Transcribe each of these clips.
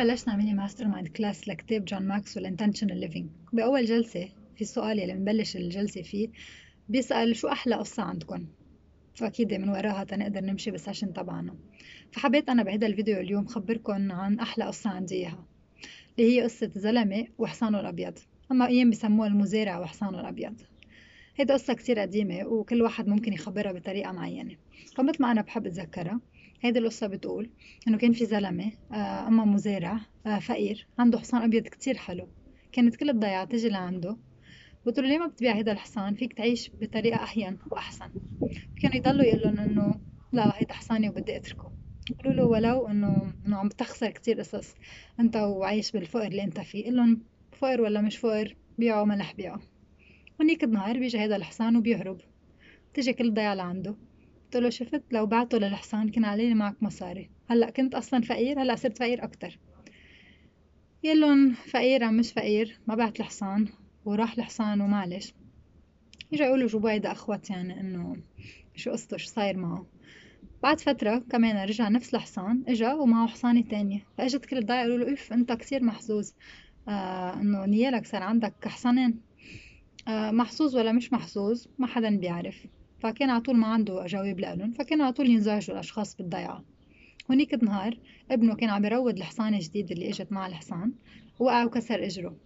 بلشنا mini mastermind class لكتاب جون ماكسويل Intentional Living بأول جلسة في السؤال يلي بنبلش الجلسة فيه بيسأل شو أحلى قصة عندكم فأكيد من وراها تنقدر نمشي بال session تبعنا. فحبيت أنا بهذا الفيديو اليوم خبركن عن أحلى قصة عندي إياها اللي هي قصة زلمة وحصانه الأبيض. أما أيام بسموها المزارع وحصانه الأبيض. هيدا قصة كتير قديمة وكل واحد ممكن يخبرها بطريقة معينة. فمثل ما أنا بحب أتذكرها هيدي القصة بتقول إنه كان في زلمة آه، أما مزارع آه، فقير عنده حصان أبيض كتير حلو. كانت كل الضيعة تجي لعنده بتقول ليه ما بتبيع هيدا الحصان؟ فيك تعيش بطريقة أحين وأحسن. كانوا يضلوا يقول لهم إنه لا هيدا حصاني وبدي أتركه. قالوا له ولو إنه إنه عم بتخسر كتير قصص أنت وعايش بالفقر اللي أنت فيه. قال لهم فقر ولا مش فقر؟ بيعوا ملح بيعوا هونيك النهار بيجي هيدا الحصان وبيهرب. تجي كل الضيعة لعنده. قلت له شفت؟ لو بعته للحصان كان علي معك مصاري. هلأ كنت أصلا فقير هلأ صرت فقير أكتر. يقول فقير مش فقير ما بعت الحصان وراح الحصان ومعلش. يجوا يقولوا جبيدة اخوات يعني إنه شو قصته شو صاير معه. بعد فترة كمان رجع نفس الحصان إجا ومعه حصانة تانية فإجت كل الضيعة يقولوا له اف أنت كثير محظوظ. آه إنه نيالك صار عندك حصانين. آه محظوظ ولا مش محظوظ ما حدا بيعرف. فكان على طول ما عنده جواب لهم فكانوا على طول ينزعجوا الأشخاص بالضيعة هونيك النهار ابنه كان عم يروض الحصان الجديد اللي إجت مع الحصان وقع وكسر إجره.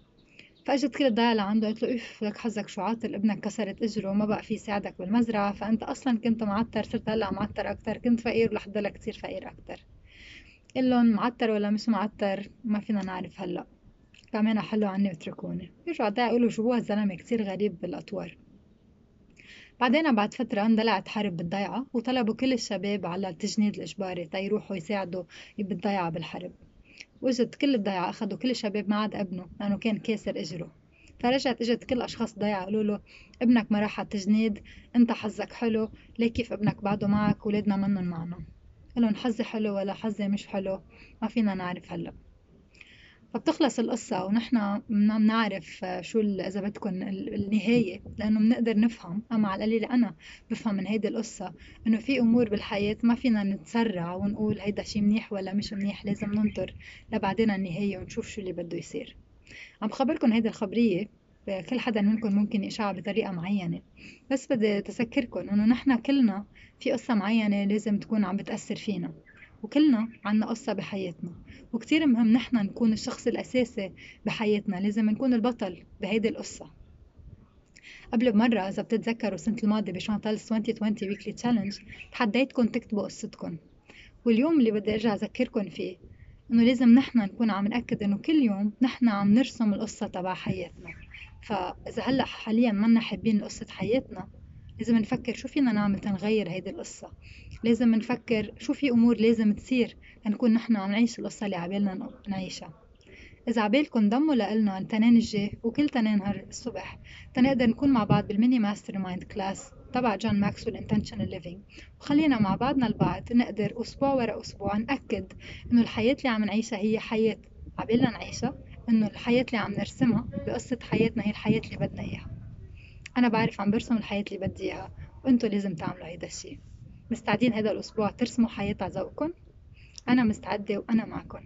فإجت كل الضيعة لعنده قالت له اف لك حظك شو عاطل؟ ابنك كسرت إجره وما بقى في يساعدك بالمزرعة فأنت أصلا كنت معتر صرت هلأ معتر أكتر كنت فقير ورح تضلك كتير فقير أكتر. قال معتر ولا مش معتر؟ ما فينا نعرف هلأ. كمان حلوا عني واتركوني. بيرجعوا الضيعة يقولوا شو هو الزلمة كتير غريب بالأطوار. بعدين بعد فترة اندلعت حرب بالضيعة وطلبوا كل الشباب على التجنيد الإجباري تيروحوا يساعدوا بالضيعة بالحرب. وجت كل الضيعة أخذوا كل الشباب ما عدا ابنه لأنه كان كاسر إجره. فرجعت إجت كل أشخاص الضيعة قالوا له ابنك ما راح على التجنيد أنت حظك حلو ليه كيف ابنك بعده معك ولادنا منن معنا؟ قالوا حظي حلو ولا حظي مش حلو ما فينا نعرف هلأ. فبتخلص القصة ونحن بنعرف شو إذا بدكن النهاية لأنه بنقدر نفهم. أما على القليلة أنا بفهم من هيدي القصة إنه في أمور بالحياة ما فينا نتسرع ونقول هيدا شي منيح ولا مش منيح لازم ننطر لبعدين النهاية ونشوف شو اللي بده يصير. عم بخبركن هيدي الخبرية كل حدا منكم ممكن يشعر بطريقة معينة. بس بدي تذكركن إنه نحن كلنا في قصة معينة لازم تكون عم بتأثر فينا وكلنا عنا قصة بحياتنا. وكتير مهم نحن نكون الشخص الأساسي بحياتنا لازم نكون البطل بهيدي القصة. قبل بمرة إذا بتتذكروا السنة الماضية ب Chantal's 2020 weekly challenge تحديتكم تكتبوا قصتكم. واليوم اللي بدي أرجع أذكركم فيه إنه لازم نحن نكون عم نأكد إنه كل يوم نحن عم نرسم القصة تبع حياتنا. فإذا هلأ حاليا منا حابين قصة حياتنا لازم نفكر شو فينا نعمل تنغير هيدي القصة. لازم نفكر شو في أمور لازم تصير لنكون نحن عم نعيش القصة اللي عبالنا نعيشها. إذا عبالكم ضموا لإلنا التنين الجاي وكل تنين نهار الصبح تنقدر نكون مع بعض بال mini mastermind class تبع جون ماكسويل intentional living وخلينا مع بعضنا البعض نقدر أسبوع ورا أسبوع نأكد إنه الحياة اللي عم نعيشها هي حياة عبالنا نعيشها إنه الحياة اللي عم نرسمها بقصة حياتنا هي الحياة اللي بدنا إياها. أنا بعرف عم برسم الحياة اللي بدي إياها وأنتو لازم تعملوا هيدا الشي مستعدين هذا الأسبوع ترسموا حياة ذوقكم؟ أنا مستعدة وأنا معكم